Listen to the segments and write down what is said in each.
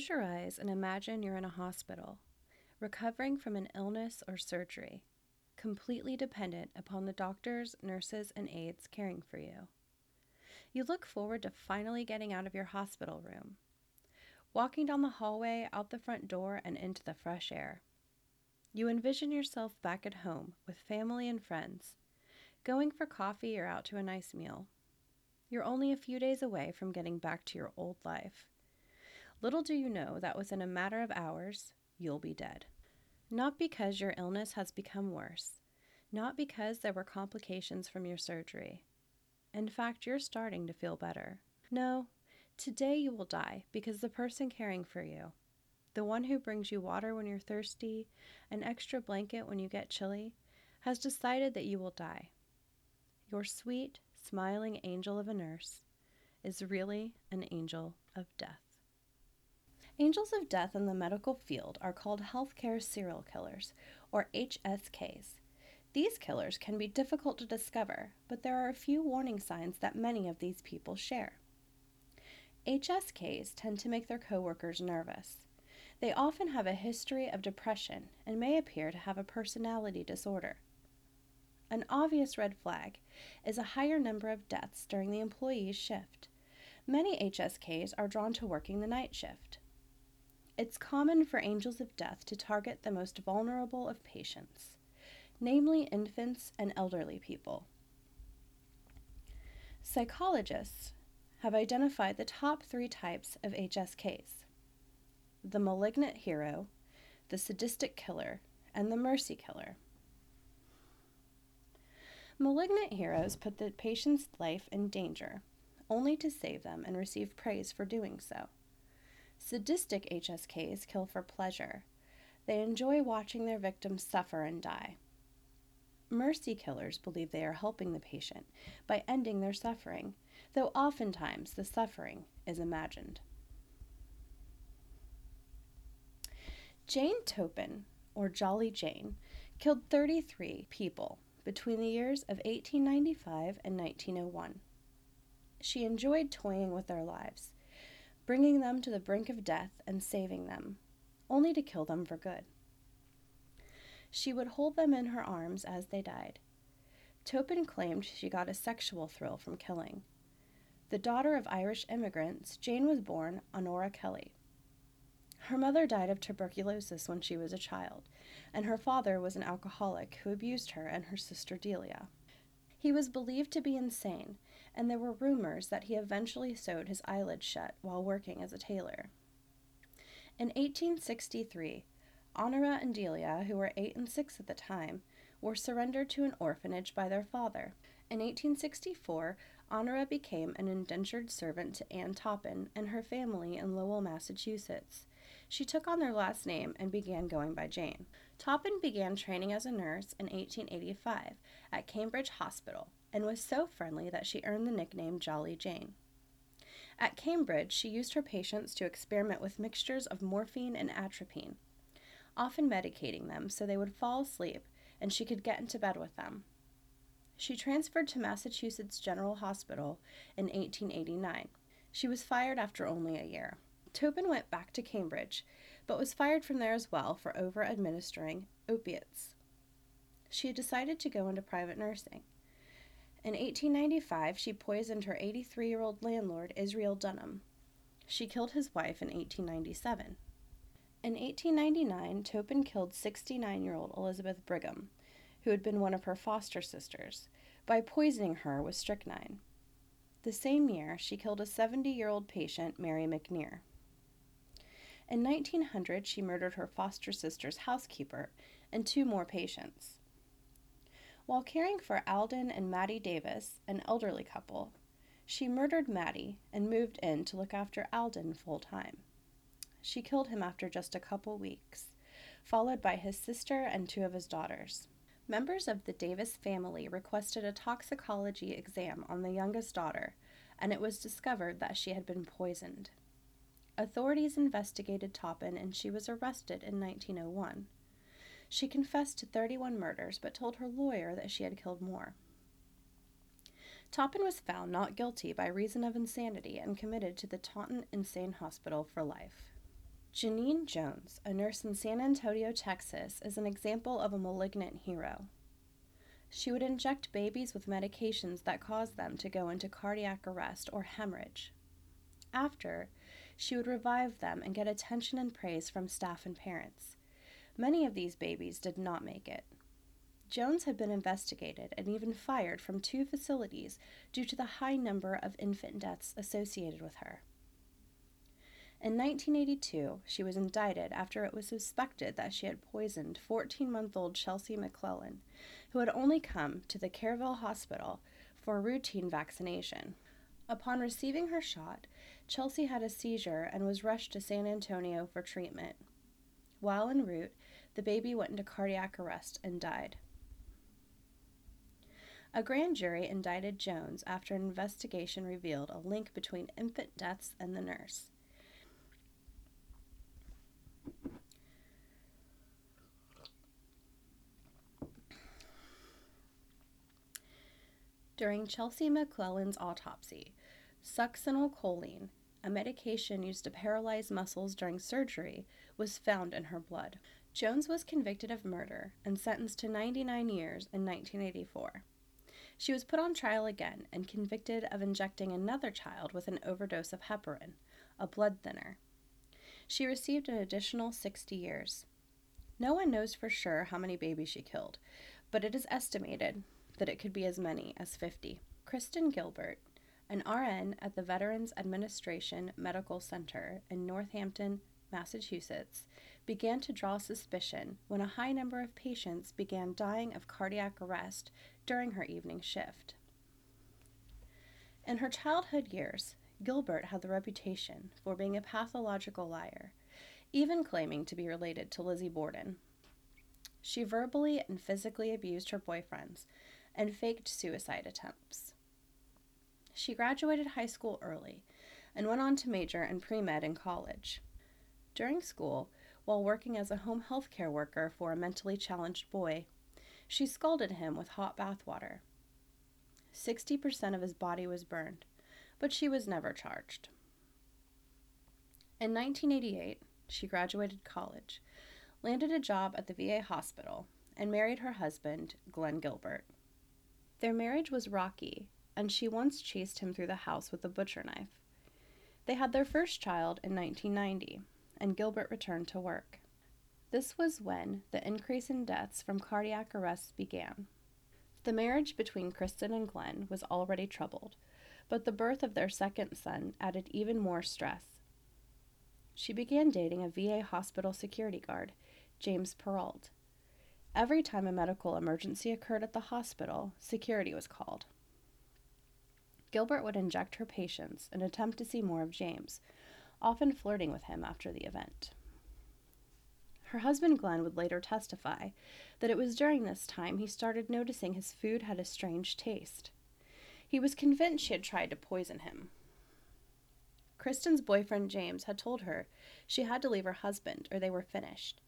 Close your eyes and imagine you're in a hospital, recovering from an illness or surgery, completely dependent upon the doctors, nurses, and aides caring for you. You look forward to finally getting out of your hospital room, walking down the hallway, out the front door, and into the fresh air. You envision yourself back at home with family and friends, going for coffee or out to a nice meal. You're only a few days away from getting back to your old life. Little do you know that within a matter of hours, you'll be dead. Not because your illness has become worse, not because there were complications from your surgery. In fact, you're starting to feel better. No, today you will die because the person caring for you, the one who brings you water when you're thirsty, an extra blanket when you get chilly, has decided that you will die. Your sweet, smiling angel of a nurse is really an angel of death. Angels of death in the medical field are called healthcare serial killers, or HSKs. These killers can be difficult to discover, but there are a few warning signs that many of these people share. HSKs tend to make their coworkers nervous. They often have a history of depression and may appear to have a personality disorder. An obvious red flag is a higher number of deaths during the employee's shift. Many HSKs are drawn to working the night shift. It's common for angels of death to target the most vulnerable of patients, namely infants and elderly people. Psychologists have identified the top three types of HSKs the malignant hero, the sadistic killer, and the mercy killer. Malignant heroes put the patient's life in danger, only to save them and receive praise for doing so. Sadistic HSKs kill for pleasure. They enjoy watching their victims suffer and die. Mercy killers believe they are helping the patient by ending their suffering, though oftentimes the suffering is imagined. Jane Toppan, or Jolly Jane, killed 33 people between the years of 1895 and 1901. She enjoyed toying with their lives, bringing them to the brink of death and saving them, only to kill them for good. She would hold them in her arms as they died. Toppan claimed she got a sexual thrill from killing. The daughter of Irish immigrants, Jane was born Honora Kelly. Her mother died of tuberculosis when she was a child, and her father was an alcoholic who abused her and her sister Delia. He was believed to be insane, and there were rumors that he eventually sewed his eyelids shut while working as a tailor. In 1863, Honora and Delia, who were eight and six at the time, were surrendered to an orphanage by their father. In 1864, Honora became an indentured servant to Anne Toppan and her family in Lowell, Massachusetts. She took on their last name and began going by Jane. Toppan began training as a nurse in 1885 at Cambridge Hospital and was so friendly that she earned the nickname Jolly Jane. At Cambridge, she used her patients to experiment with mixtures of morphine and atropine often medicating them so they would fall asleep and she could get into bed with them. She transferred to Massachusetts General Hospital in 1889. She was fired after only a year. Toppan went back to Cambridge, but was fired from there as well for over administering opiates. She decided to go into private nursing. In 1895, she poisoned her 83 year old landlord, Israel Dunham. She killed his wife in 1897. In 1899, Toppan killed 69 year old Elizabeth Brigham, who had been one of her foster sisters, by poisoning her with strychnine. The same year, she killed a 70 year old patient, Mary McNear. In 1900, she murdered her foster sister's housekeeper and two more patients. While caring for Alden and Mattie Davis, an elderly couple, she murdered Mattie and moved in to look after Alden full time. She killed him after just a couple weeks, followed by his sister and two of his daughters. Members of the Davis family requested a toxicology exam on the youngest daughter, and it was discovered that she had been poisoned. Authorities investigated Toppan and she was arrested in 1901. She confessed to 31 murders but told her lawyer that she had killed more. Toppan was found not guilty by reason of insanity and committed to the Taunton Insane Hospital for life. Genene Jones, a nurse in San Antonio, Texas, is an example of a malignant hero. She would inject babies with medications that caused them to go into cardiac arrest or hemorrhage. After, she would revive them and get attention and praise from staff and parents. Many of these babies did not make it. Jones had been investigated and even fired from two facilities due to the high number of infant deaths associated with her. In 1982, she was indicted after it was suspected that she had poisoned 14 month old Chelsea McClellan, who had only come to the Kerrville Hospital for a routine vaccination. Upon receiving her shot, Chelsea had a seizure and was rushed to San Antonio for treatment. While en route, the baby went into cardiac arrest and died. A grand jury indicted Jones after an investigation revealed a link between infant deaths and the nurse. During Chelsea McClellan's autopsy, succinylcholine, a medication used to paralyze muscles during surgery, was found in her blood. Jones was convicted of murder and sentenced to 99 years in 1984. She was put on trial again and convicted of injecting another child with an overdose of heparin, a blood thinner. She received an additional 60 years. No one knows for sure how many babies she killed, but it is estimated that it could be as many as 50. Kristen Gilbert, an RN at the Veterans Administration Medical Center in Northampton, Massachusetts, began to draw suspicion when a high number of patients began dying of cardiac arrest during her evening shift. In her childhood years, Gilbert had the reputation for being a pathological liar, even claiming to be related to Lizzie Borden. She verbally and physically abused her boyfriends and faked suicide attempts. She graduated high school early and went on to major in pre med in college. During school, while working as a home health care worker for a mentally challenged boy, she scalded him with hot bath water. 60% of his body was burned, but she was never charged. In 1988, she graduated college, landed a job at the VA hospital, and married her husband, Glenn Gilbert. Their marriage was rocky, and she once chased him through the house with a butcher knife. They had their first child in 1990, and Gilbert returned to work. This was when the increase in deaths from cardiac arrests began. The marriage between Kristen and Glenn was already troubled, but the birth of their second son added even more stress. She began dating a VA hospital security guard, James Perrault, Every time a medical emergency occurred at the hospital, security was called. Gilbert would inject her patients and attempt to see more of James, often flirting with him after the event. Her husband Glenn would later testify that it was during this time he started noticing his food had a strange taste. He was convinced she had tried to poison him. Kristen's boyfriend James had told her she had to leave her husband or they were finished.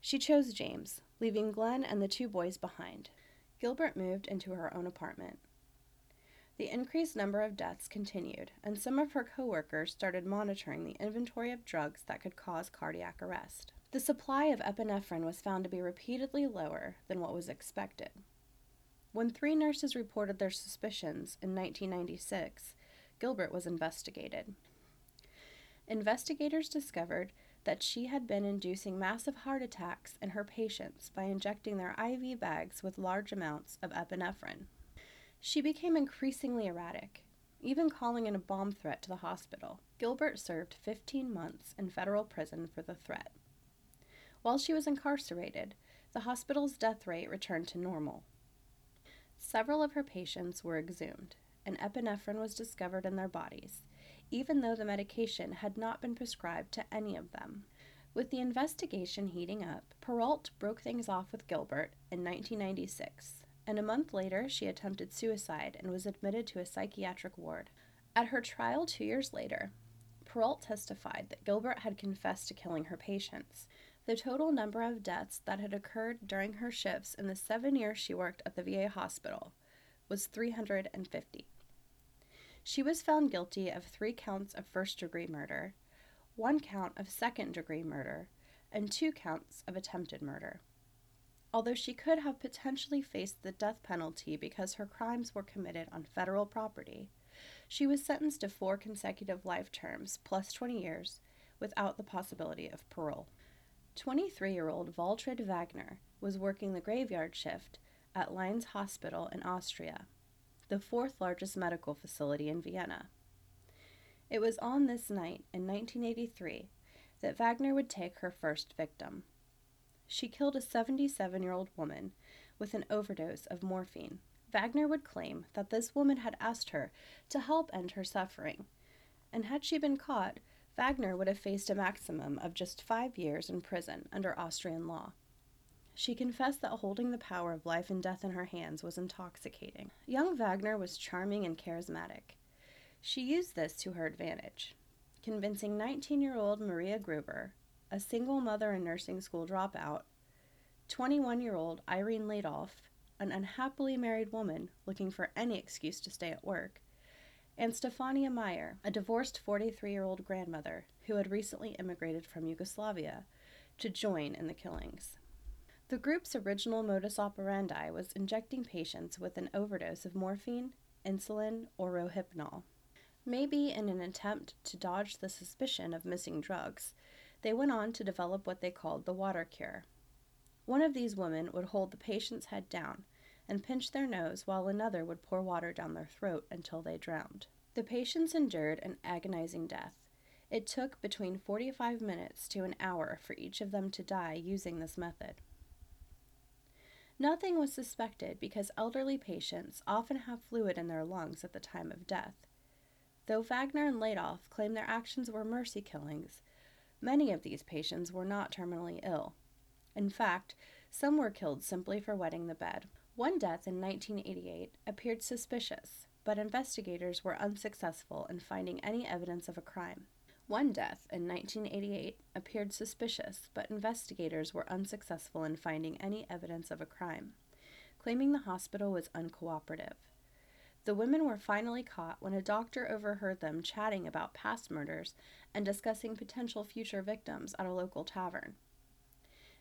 She chose James, leaving Glenn and the two boys behind. Gilbert moved into her own apartment. The increased number of deaths continued, and some of her coworkers started monitoring the inventory of drugs that could cause cardiac arrest. The supply of epinephrine was found to be repeatedly lower than what was expected. When three nurses reported their suspicions in 1996, Gilbert was investigated. Investigators discovered that she had been inducing massive heart attacks in her patients by injecting their IV bags with large amounts of epinephrine. She became increasingly erratic, even calling in a bomb threat to the hospital. Gilbert served 15 months in federal prison for the threat. While she was incarcerated, the hospital's death rate returned to normal. Several of her patients were exhumed, and epinephrine was discovered in their bodies, even though the medication had not been prescribed to any of them. With the investigation heating up, Perrault broke things off with Gilbert in 1996, and a month later she attempted suicide and was admitted to a psychiatric ward. At her trial two years later, Perrault testified that Gilbert had confessed to killing her patients. The total number of deaths that had occurred during her shifts in the seven years she worked at the VA hospital was 350. She was found guilty of three counts of first degree murder, one count of second degree murder, and two counts of attempted murder. Although she could have potentially faced the death penalty because her crimes were committed on federal property, she was sentenced to four consecutive life terms plus 20 years without the possibility of parole. 23 year old Waltraud Wagner was working the graveyard shift at Lainz Hospital in Austria, the fourth largest medical facility in Vienna. It was on this night in 1983 that Wagner would take her first victim. She killed a 77 year old woman with an overdose of morphine. Wagner would claim that this woman had asked her to help end her suffering, and had she been caught, Wagner would have faced a maximum of just five years in prison under Austrian law. She confessed that holding the power of life and death in her hands was intoxicating. Young Wagner was charming and charismatic. She used this to her advantage, convincing 19 year old Maria Gruber, a single mother and nursing school dropout, 21 year old Irene Leidolf, an unhappily married woman looking for any excuse to stay at work, and Stefania Meyer, a divorced 43 year old grandmother who had recently immigrated from Yugoslavia, to join in the killings. The group's original modus operandi was injecting patients with an overdose of morphine, insulin, or rohypnol. Maybe in an attempt to dodge the suspicion of missing drugs, they went on to develop what they called the water cure. One of these women would hold the patient's head down and pinch their nose while another would pour water down their throat until they drowned. The patients endured an agonizing death. It took between 45 minutes to an hour for each of them to die using this method. Nothing was suspected because elderly patients often have fluid in their lungs at the time of death. Though Wagner and Leidolf claim their actions were mercy killings, many of these patients were not terminally ill. In fact, some were killed simply for wetting the bed. One death in 1988 appeared suspicious, but investigators were unsuccessful in finding any evidence of a crime. One death in 1988 appeared suspicious, but investigators were unsuccessful in finding any evidence of a crime, claiming the hospital was uncooperative. The women were finally caught when a doctor overheard them chatting about past murders and discussing potential future victims at a local tavern.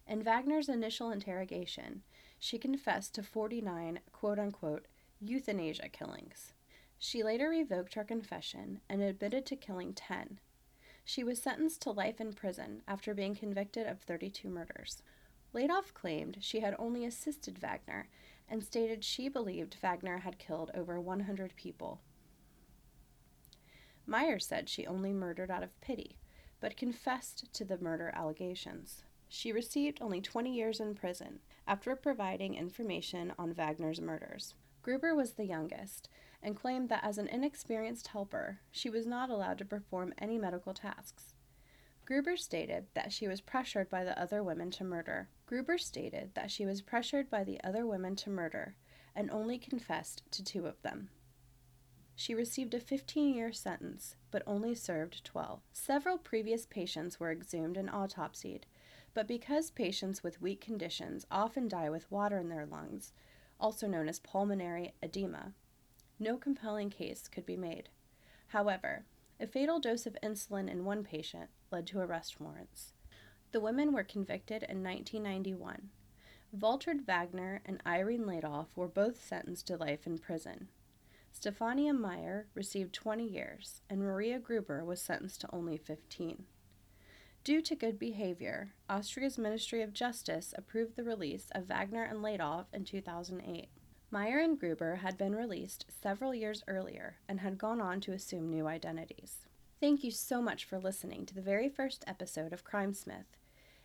In Wagner's initial interrogation, she confessed to 49 quote unquote euthanasia killings. She later revoked her confession and admitted to killing 10. She was sentenced to life in prison after being convicted of 32 murders. Leidolf claimed she had only assisted Wagner and stated she believed Wagner had killed over 100 people. Meyer said she only murdered out of pity, but confessed to the murder allegations. She received only 20 years in prison after providing information on Wagner's murders. Gruber was the youngest and claimed that as an inexperienced helper, she was not allowed to perform any medical tasks. Gruber stated that she was pressured by the other women to murder. Gruber stated that she was pressured by the other women to murder and only confessed to two of them. She received a 15 year sentence, but only served 12. Several previous patients were exhumed and autopsied, but because patients with weak conditions often die with water in their lungs, also known as pulmonary edema, no compelling case could be made. However, a fatal dose of insulin in one patient led to arrest warrants. The women were convicted in 1991. Waltraud Wagner and Irene Leidolf were both sentenced to life in prison. Stefania Meyer received 20 years, and Maria Gruber was sentenced to only 15. Due to good behavior, Austria's Ministry of Justice approved the release of Wagner and Leidolf in 2008. Meyer and Gruber had been released several years earlier and had gone on to assume new identities. Thank you so much for listening to the very first episode of Crimesmith.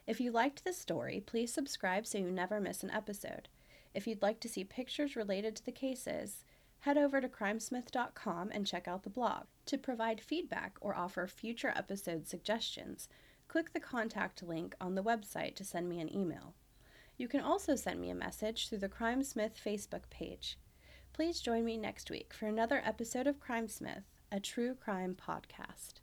If you liked this story, please subscribe so you never miss an episode. If you'd like to see pictures related to the cases, head over to crimesmith.com and check out the blog. To provide feedback or offer future episode suggestions, click the contact link on the website to send me an email. You can also send me a message through the Crimesmith Facebook page. Please join me next week for another episode of Crimesmith, a true crime podcast.